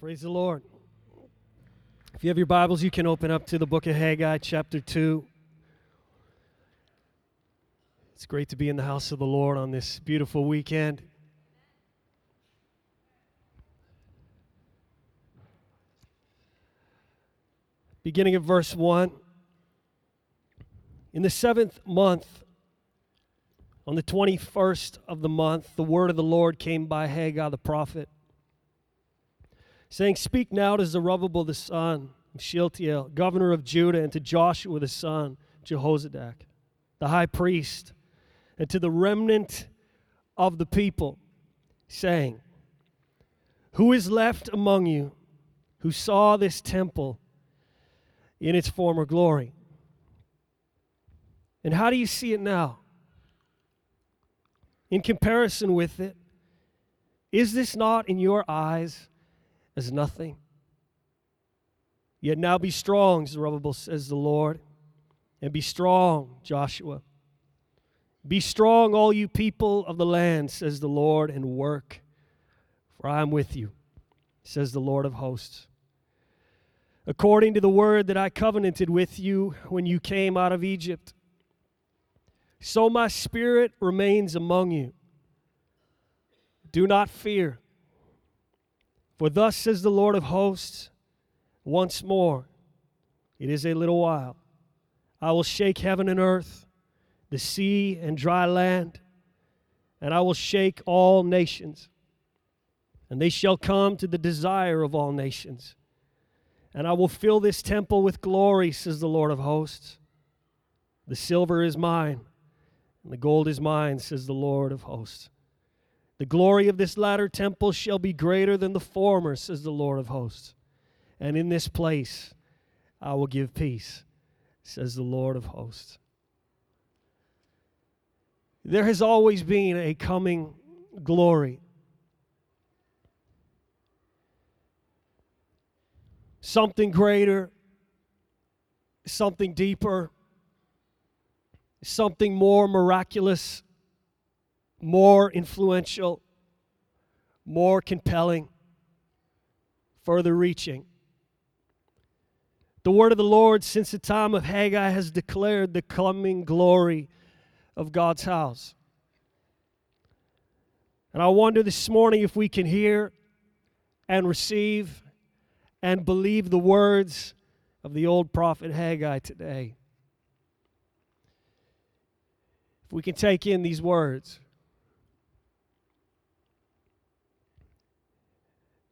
Praise the Lord. If you have your Bibles, you can open up to the book of Haggai, chapter 2. It's great to be in the house of the Lord on this beautiful weekend. Beginning of verse 1. In the seventh month, on the 21st of the month, the word of the Lord came by Haggai the prophet, saying, Speak now to Zerubbabel the son of Shealtiel, governor of Judah, and to Joshua the son, Jehozadak, the high priest, and to the remnant of the people, saying, Who is left among you who saw this temple in its former glory? And how do you see it now? In comparison with it, is this not in your eyes as nothing? Yet now be strong, Zerubbabel says the Lord, and be strong, Joshua. Be strong, all you people of the land, says the Lord, and work, for I am with you, says the Lord of hosts. According to the word that I covenanted with you when you came out of Egypt, so my spirit remains among you. Do not fear, for thus says the Lord of hosts once more, it is a little while. I will shake heaven and earth, the sea and dry land, and I will shake all nations. And they shall come to the desire of all nations. And I will fill this temple with glory, says the Lord of hosts. The silver is mine, and the gold is mine, says the Lord of hosts. The glory of this latter temple shall be greater than the former, says the Lord of hosts. And in this place I will give peace, says the Lord of hosts. There has always been a coming glory. Something greater, something deeper, something more miraculous, more influential, more compelling, further reaching. The word of the Lord since the time of Haggai has declared the coming glory of God's house. And I wonder this morning if we can hear and receive and believe the words of the old prophet Haggai today. If we can take in these words.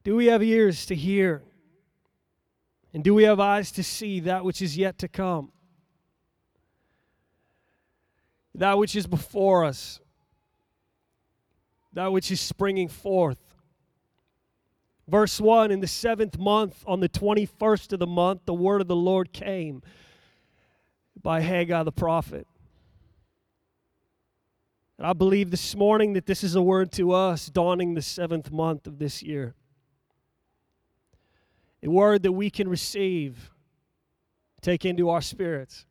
Do we have ears to hear? And do we have eyes to see that which is yet to come? That which is before us, that which is springing forth. Verse 1 In the seventh month, on the 21st of the month, the word of the Lord came by Haggai the prophet. And I believe this morning that this is a word to us dawning the seventh month of this year. A word that we can receive, take into our spirits.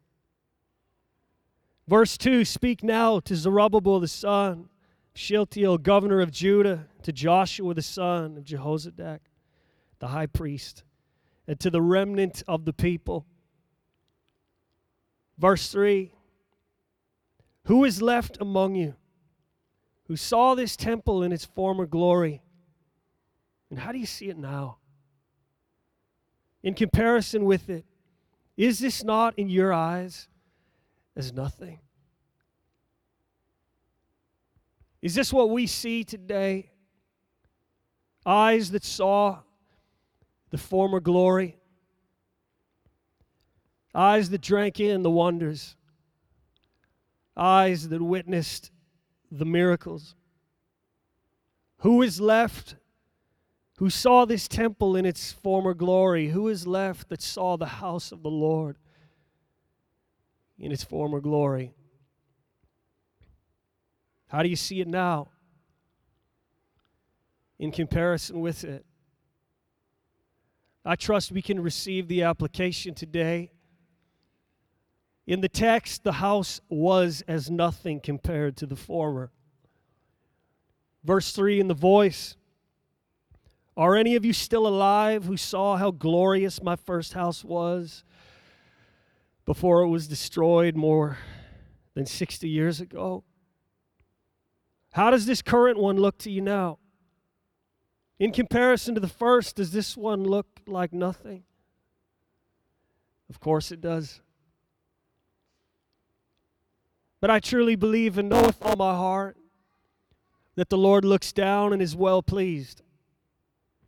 Verse 2 Speak now to Zerubbabel the son, Shealtiel, governor of Judah, to Joshua the son of Jehozadak, the high priest, and to the remnant of the people. Verse 3 who is left among you who saw this temple in its former glory? And how do you see it now? In comparison with it, is this not in your eyes as nothing? Is this what we see today? Eyes that saw the former glory, eyes that drank in the wonders eyes that witnessed the miracles? Who is left who saw this temple in its former glory? Who is left that saw the house of the Lord in its former glory? How do you see it now in comparison with it? I trust we can receive the application today in the text, the house was as nothing compared to the former. Verse 3 in the voice Are any of you still alive who saw how glorious my first house was before it was destroyed more than 60 years ago? How does this current one look to you now? In comparison to the first, does this one look like nothing? Of course it does. But I truly believe and know with all my heart that the Lord looks down and is well pleased.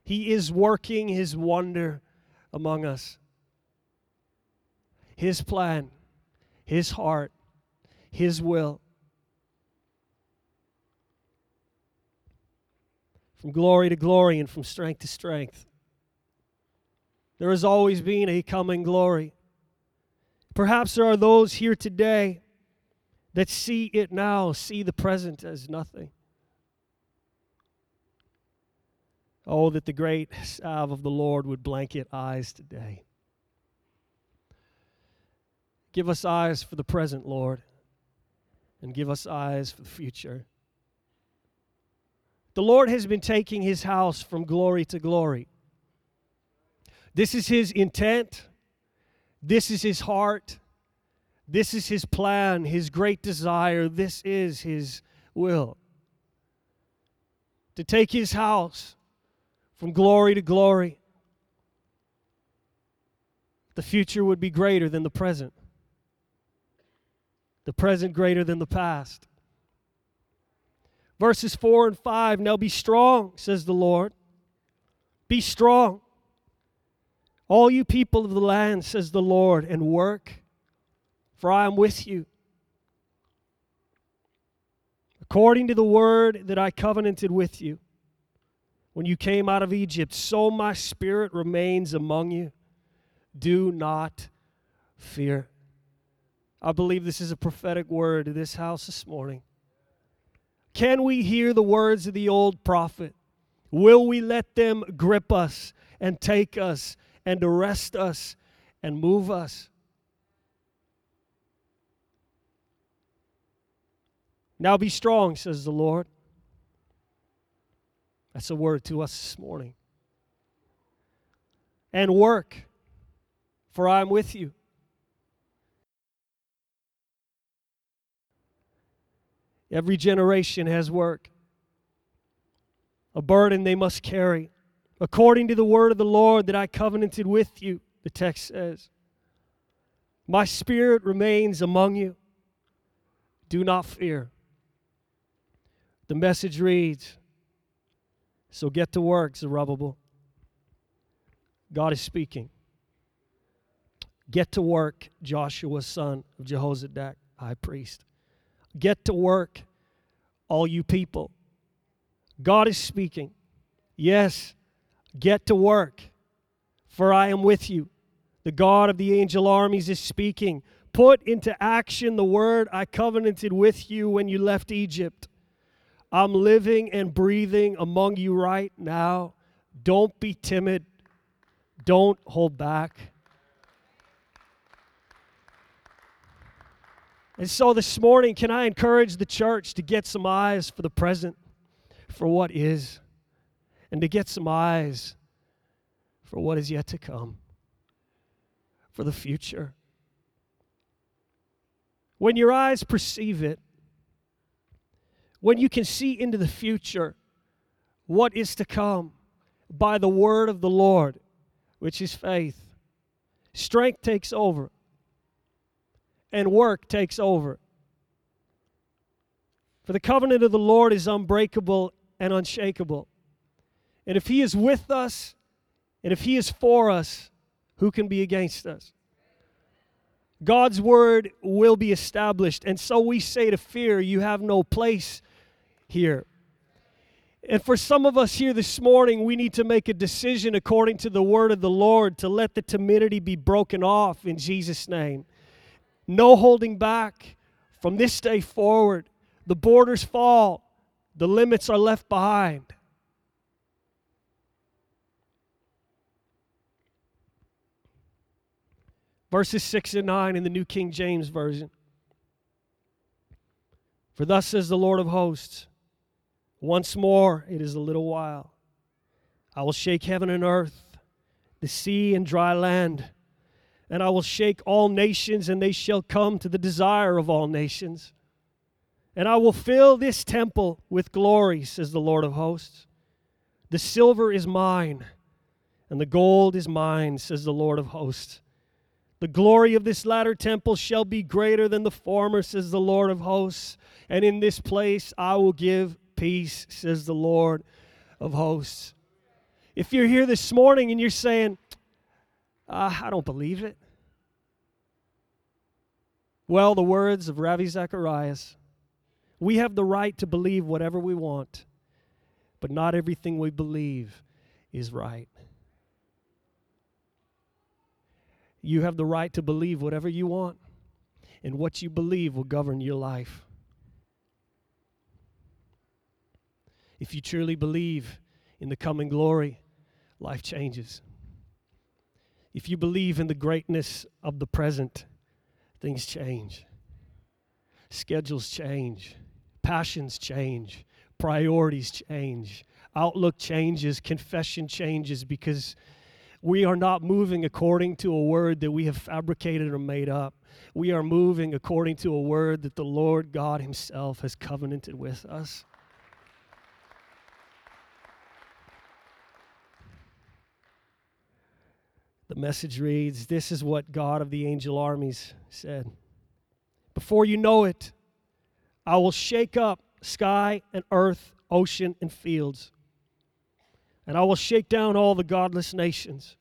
He is working his wonder among us. His plan, his heart, his will. From glory to glory and from strength to strength. There has always been a coming glory. Perhaps there are those here today that see it now, see the present as nothing. Oh, that the great salve of the Lord would blanket eyes today. Give us eyes for the present, Lord, and give us eyes for the future. The Lord has been taking his house from glory to glory. This is his intent, this is his heart, this is his plan, his great desire, this is his will. To take his house from glory to glory. The future would be greater than the present, the present greater than the past. Verses 4 and 5 Now be strong, says the Lord. Be strong. All you people of the land, says the Lord, and work, for I am with you. According to the word that I covenanted with you when you came out of Egypt, so my spirit remains among you. Do not fear. I believe this is a prophetic word to this house this morning. Can we hear the words of the old prophet? Will we let them grip us and take us and arrest us and move us? Now be strong, says the Lord. That's a word to us this morning. And work, for I am with you. Every generation has work, a burden they must carry, according to the word of the Lord that I covenanted with you, the text says. My spirit remains among you. Do not fear. The message reads so get to work, Zerubbabel. God is speaking. Get to work, Joshua, son of Jehozadak, high priest. Get to work, all you people. God is speaking. Yes, get to work, for I am with you. The God of the angel armies is speaking. Put into action the word I covenanted with you when you left Egypt. I'm living and breathing among you right now. Don't be timid. Don't hold back. And so this morning, can I encourage the church to get some eyes for the present, for what is, and to get some eyes for what is yet to come, for the future? When your eyes perceive it, when you can see into the future what is to come by the word of the Lord, which is faith, strength takes over and work takes over. For the covenant of the Lord is unbreakable and unshakable. And if He is with us and if He is for us, who can be against us? God's word will be established. And so we say to fear, you have no place here. And for some of us here this morning, we need to make a decision according to the word of the Lord to let the timidity be broken off in Jesus' name. No holding back from this day forward. The borders fall, the limits are left behind. Verses 6 and 9 in the New King James Version. For thus says the Lord of hosts once more, it is a little while. I will shake heaven and earth, the sea and dry land, and I will shake all nations, and they shall come to the desire of all nations. And I will fill this temple with glory, says the Lord of hosts. The silver is mine, and the gold is mine, says the Lord of hosts. The glory of this latter temple shall be greater than the former, says the Lord of hosts. And in this place I will give peace, says the Lord of hosts. If you're here this morning and you're saying, uh, I don't believe it. Well, the words of Ravi Zacharias we have the right to believe whatever we want, but not everything we believe is right. You have the right to believe whatever you want, and what you believe will govern your life. If you truly believe in the coming glory, life changes. If you believe in the greatness of the present, things change. Schedules change, passions change, priorities change, outlook changes, confession changes because we are not moving according to a word that we have fabricated or made up. We are moving according to a word that the Lord God Himself has covenanted with us. The message reads This is what God of the angel armies said. Before you know it, I will shake up sky and earth, ocean and fields and I will shake down all the godless nations.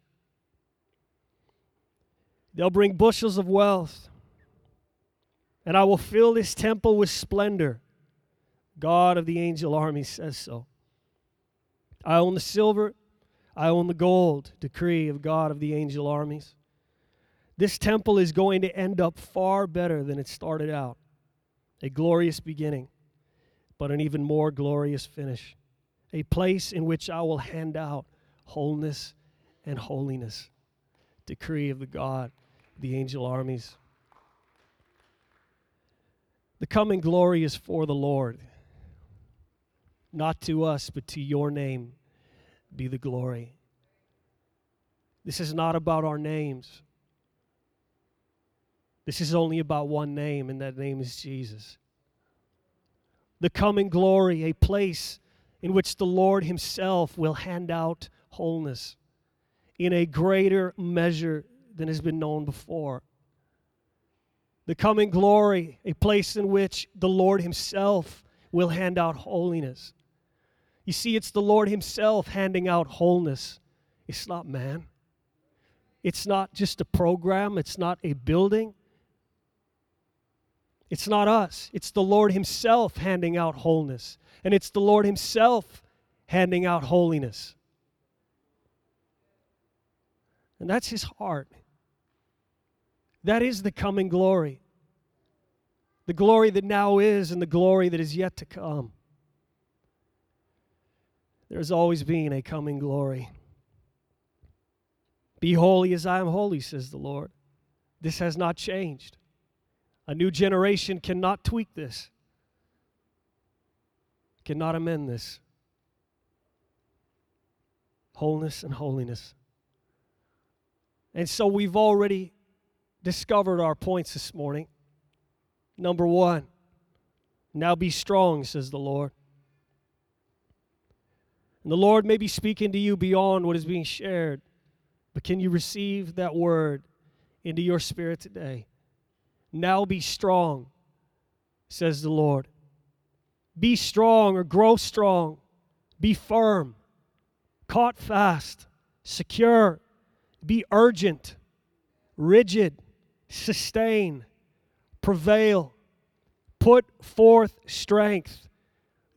They'll bring bushels of wealth, and I will fill this temple with splendor. God of the angel armies says so. I own the silver, I own the gold, decree of God of the angel armies. This temple is going to end up far better than it started out. A glorious beginning, but an even more glorious finish a place in which I will hand out wholeness and holiness. Decree of the God, the angel armies. The coming glory is for the Lord, not to us, but to your name be the glory. This is not about our names. This is only about one name, and that name is Jesus. The coming glory, a place in which the Lord Himself will hand out wholeness in a greater measure than has been known before. The coming glory, a place in which the Lord Himself will hand out holiness. You see, it's the Lord Himself handing out wholeness. It's not man. It's not just a program, it's not a building. It's not us, it's the Lord Himself handing out wholeness and it's the Lord Himself handing out holiness. And that's His heart. That is the coming glory. The glory that now is and the glory that is yet to come. There's always been a coming glory. Be holy as I am holy, says the Lord. This has not changed. A new generation cannot tweak this cannot amend this. Wholeness and holiness. And so we've already discovered our points this morning. Number one, now be strong, says the Lord. And the Lord may be speaking to you beyond what is being shared, but can you receive that word into your spirit today? Now be strong, says the Lord. Be strong or grow strong. Be firm, caught fast, secure. Be urgent, rigid, sustain, prevail, put forth strength.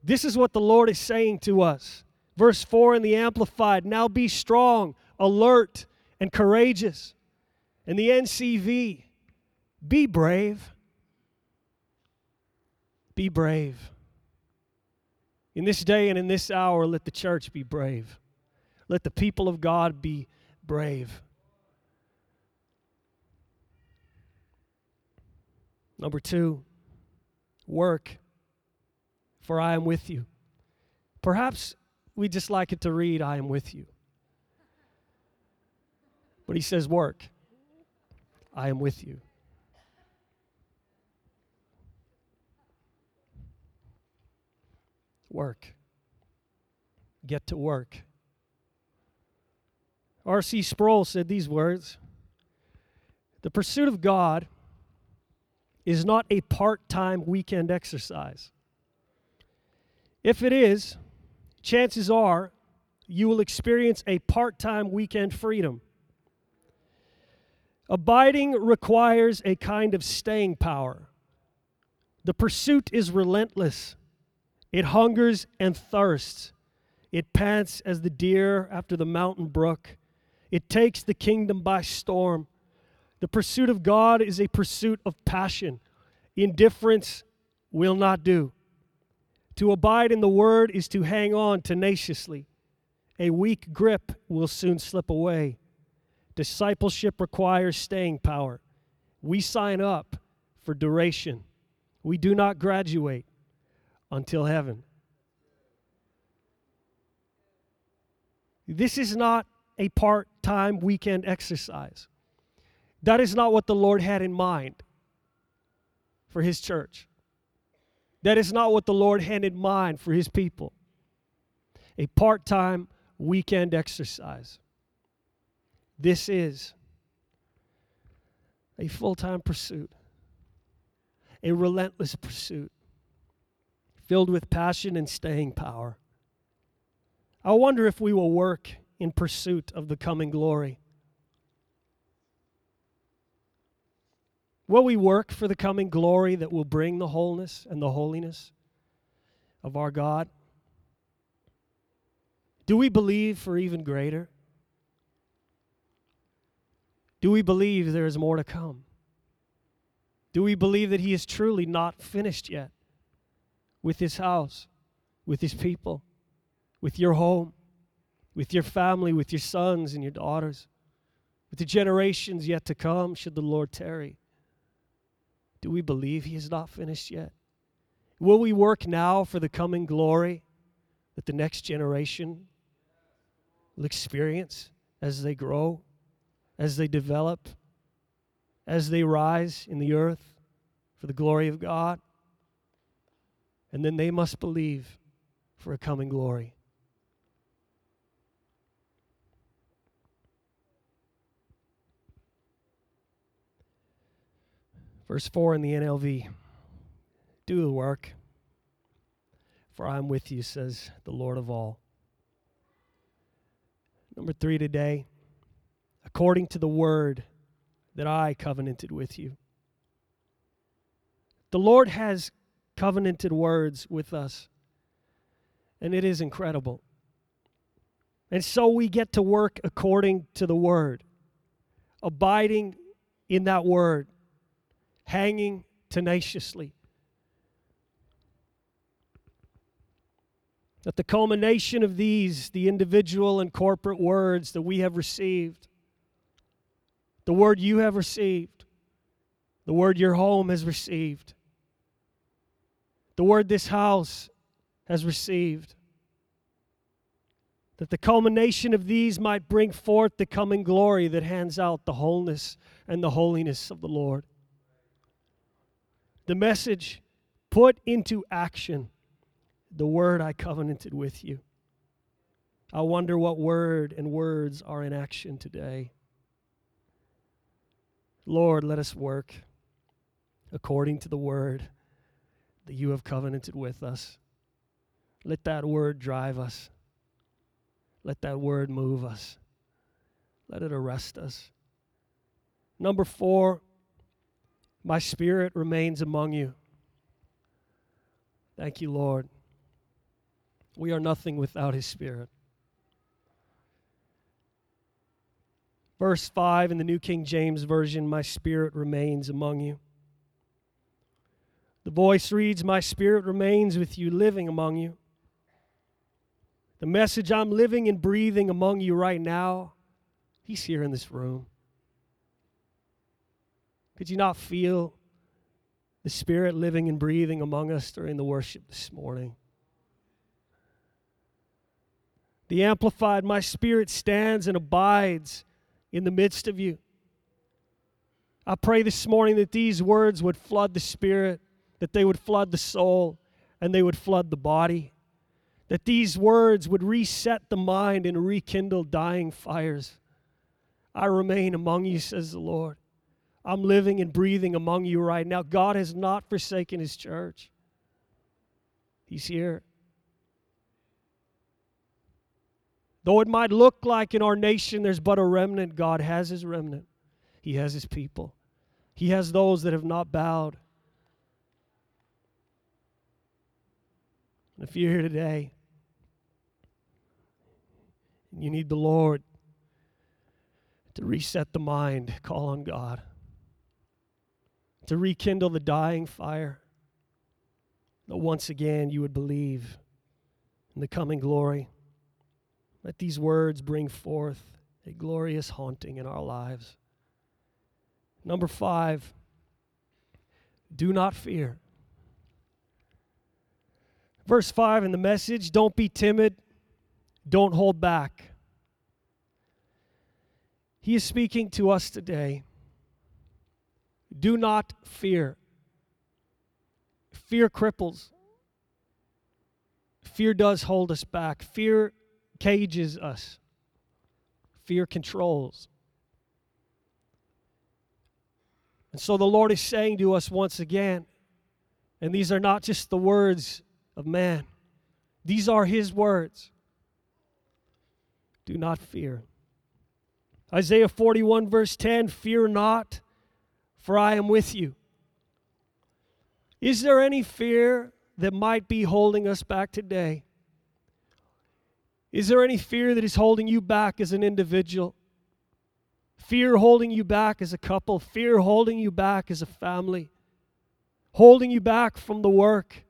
This is what the Lord is saying to us. Verse 4 in the Amplified Now be strong, alert, and courageous. In the NCV, be brave. Be brave. In this day and in this hour, let the church be brave. Let the people of God be brave. Number two, work, for I am with you. Perhaps we just like it to read, I am with you. But he says, work. I am with you. Work. Get to work. R.C. Sproul said these words The pursuit of God is not a part time weekend exercise. If it is, chances are you will experience a part time weekend freedom. Abiding requires a kind of staying power. The pursuit is relentless, it hungers and thirsts. It pants as the deer after the mountain brook. It takes the kingdom by storm. The pursuit of God is a pursuit of passion. Indifference will not do. To abide in the word is to hang on tenaciously. A weak grip will soon slip away. Discipleship requires staying power. We sign up for duration. We do not graduate until heaven. This is not a part time weekend exercise. That is not what the Lord had in mind for His church. That is not what the Lord had in mind for His people. A part time weekend exercise. This is a full time pursuit, a relentless pursuit, filled with passion and staying power. I wonder if we will work in pursuit of the coming glory. Will we work for the coming glory that will bring the wholeness and the holiness of our God? Do we believe for even greater? Do we believe there is more to come? Do we believe that He is truly not finished yet with His house, with His people, with your home, with your family, with your sons and your daughters, with the generations yet to come, should the Lord tarry? Do we believe He is not finished yet? Will we work now for the coming glory that the next generation will experience as they grow? as they develop, as they rise in the earth for the glory of God. And then they must believe for a coming glory. Verse 4 in the NLV Do the work, for I am with you, says the Lord of all. Number three today according to the word that I covenanted with you. The Lord has covenanted words with us, and it is incredible. And so we get to work according to the word, abiding in that word, hanging tenaciously. That the culmination of these, the individual and corporate words that we have received, the word you have received, the word your home has received, the word this house has received. That the culmination of these might bring forth the coming glory that hands out the wholeness and the holiness of the Lord. The message put into action the word I covenanted with you. I wonder what word and words are in action today. Lord, let us work according to the word that you have covenanted with us. Let that word drive us. Let that word move us. Let it arrest us. Number four, my spirit remains among you. Thank you, Lord. We are nothing without his spirit. Verse 5 in the New King James Version My spirit remains among you. The voice reads, My spirit remains with you, living among you. The message I'm living and breathing among you right now, He's here in this room. Could you not feel the Spirit living and breathing among us during the worship this morning? The Amplified, my spirit stands and abides in the midst of you. I pray this morning that these words would flood the spirit, that they would flood the soul, and they would flood the body. That these words would reset the mind and rekindle dying fires. I remain among you, says the Lord. I'm living and breathing among you right now. God has not forsaken his church, He's here. Though it might look like in our nation there's but a remnant, God has his remnant. He has his people. He has those that have not bowed. And if you're here today and you need the Lord to reset the mind, call on God, to rekindle the dying fire, that once again you would believe in the coming glory. Let these words bring forth a glorious haunting in our lives. Number five, do not fear. Verse 5 in the message don't be timid, don't hold back. He is speaking to us today. Do not fear. Fear cripples. Fear does hold us back. Fear cages us, fear controls. And so the Lord is saying to us once again, and these are not just the words of man, these are His words. Do not fear. Isaiah 41, verse 10 Fear not, for I am with you. Is there any fear that might be holding us back today? Is there any fear that is holding you back as an individual? Fear holding you back as a couple, fear holding you back as a family, holding you back from the work,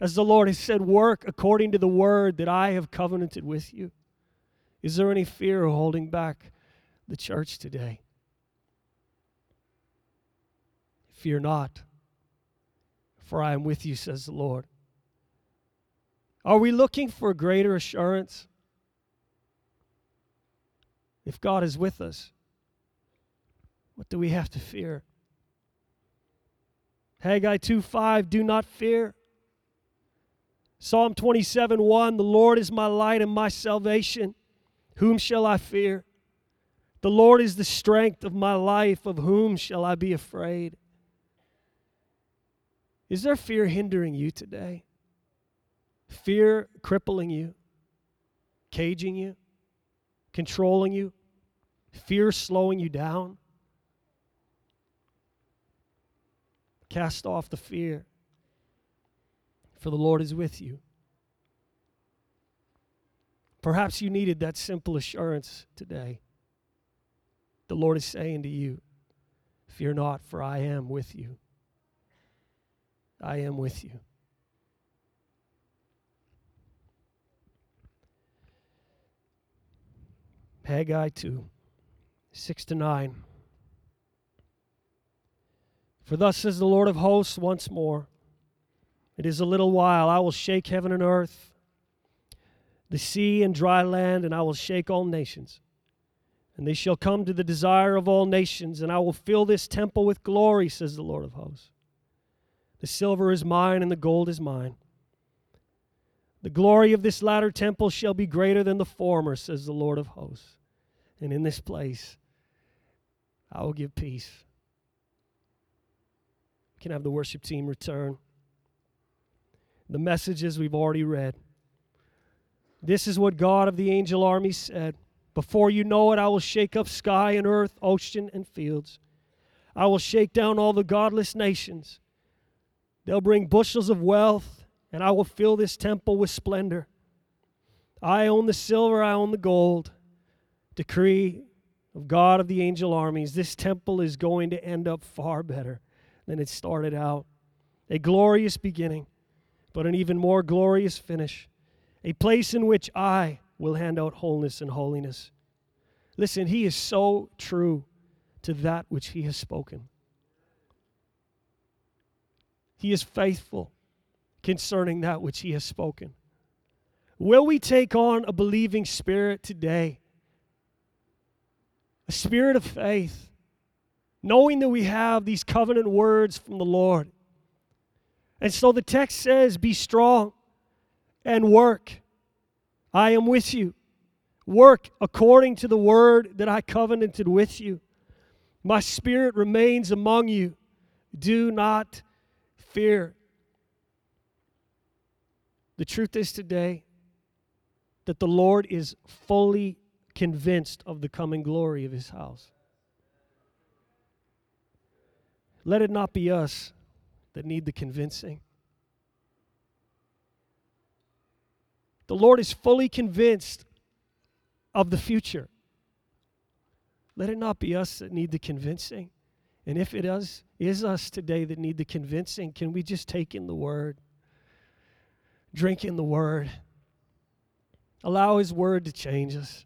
as the Lord has said, work according to the word that I have covenanted with you. Is there any fear holding back the church today? Fear not, for I am with you, says the Lord. Are we looking for greater assurance? If God is with us, what do we have to fear? Haggai 2 5, do not fear. Psalm 27 1, the Lord is my light and my salvation. Whom shall I fear? The Lord is the strength of my life. Of whom shall I be afraid? Is there fear hindering you today? Fear crippling you, caging you? controlling you, fear slowing you down. Cast off the fear, for the Lord is with you. Perhaps you needed that simple assurance today. The Lord is saying to you, Fear not, for I am with you. I am with you. Haggai 2, 6 to 9. For thus says the Lord of hosts once more It is a little while, I will shake heaven and earth, the sea and dry land, and I will shake all nations. And they shall come to the desire of all nations, and I will fill this temple with glory, says the Lord of hosts. The silver is mine, and the gold is mine. The glory of this latter temple shall be greater than the former, says the Lord of hosts. And in this place, I will give peace. We can have the worship team return. The messages we've already read. This is what God of the angel army said. Before you know it, I will shake up sky and earth, ocean and fields. I will shake down all the godless nations. They'll bring bushels of wealth, and I will fill this temple with splendor. I own the silver, I own the gold decree of God of the angel armies, this temple is going to end up far better than it started out. A glorious beginning, but an even more glorious finish. A place in which I will hand out wholeness and holiness. Listen, he is so true to that which he has spoken. He is faithful concerning that which he has spoken. Will we take on a believing spirit today? A spirit of faith, knowing that we have these covenant words from the Lord. And so the text says, Be strong and work. I am with you. Work according to the word that I covenanted with you. My spirit remains among you. Do not fear. The truth is today that the Lord is fully convinced of the coming glory of his house. Let it not be us that need the convincing. The Lord is fully convinced of the future. Let it not be us that need the convincing. And if it is, is us today that need the convincing, can we just take in the word? Drink in the word. Allow his word to change us.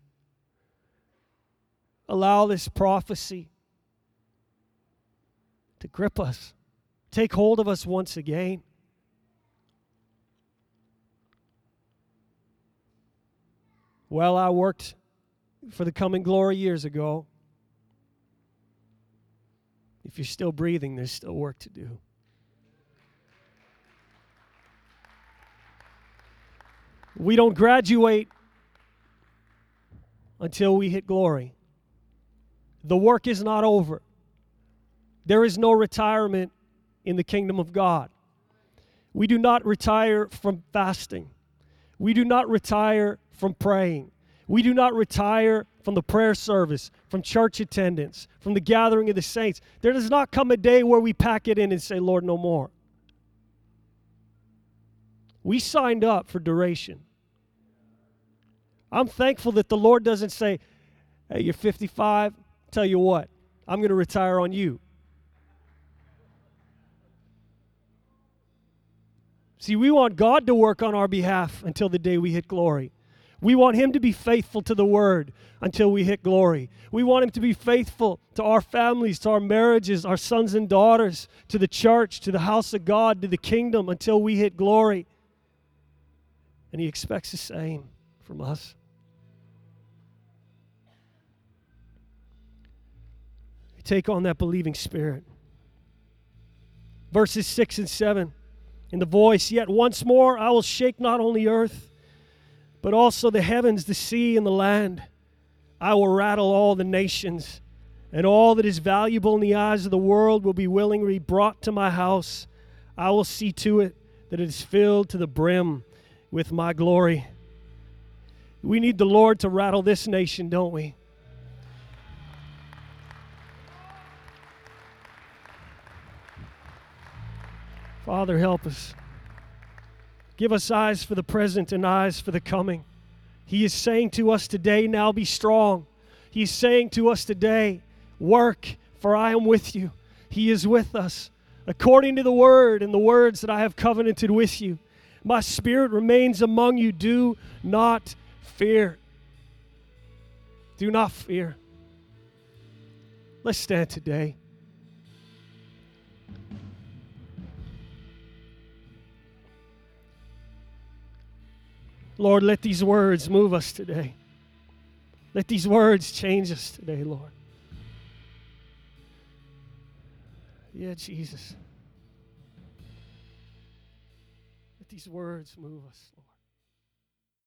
Allow this prophecy to grip us, take hold of us once again. Well, I worked for the coming glory years ago. If you're still breathing, there's still work to do. We don't graduate until we hit glory. The work is not over. There is no retirement in the kingdom of God. We do not retire from fasting. We do not retire from praying. We do not retire from the prayer service, from church attendance, from the gathering of the saints. There does not come a day where we pack it in and say, Lord, no more. We signed up for duration. I'm thankful that the Lord doesn't say, Hey, you're 55. Tell you what, I'm going to retire on you. See, we want God to work on our behalf until the day we hit glory. We want Him to be faithful to the Word until we hit glory. We want Him to be faithful to our families, to our marriages, our sons and daughters, to the church, to the house of God, to the kingdom until we hit glory. And He expects the same from us. Take on that believing spirit. Verses 6 and 7 in the voice, Yet once more I will shake not only earth but also the heavens, the sea, and the land. I will rattle all the nations, and all that is valuable in the eyes of the world will be willingly brought to my house. I will see to it that it is filled to the brim with my glory. We need the Lord to rattle this nation, don't we? Father, help us. Give us eyes for the present and eyes for the coming. He is saying to us today, now be strong. He's saying to us today, work, for I am with you. He is with us. According to the word and the words that I have covenanted with you, my spirit remains among you. Do not fear. Do not fear. Let's stand today. Lord, let these words move us today. Let these words change us today, Lord. Yeah, Jesus. Let these words move us.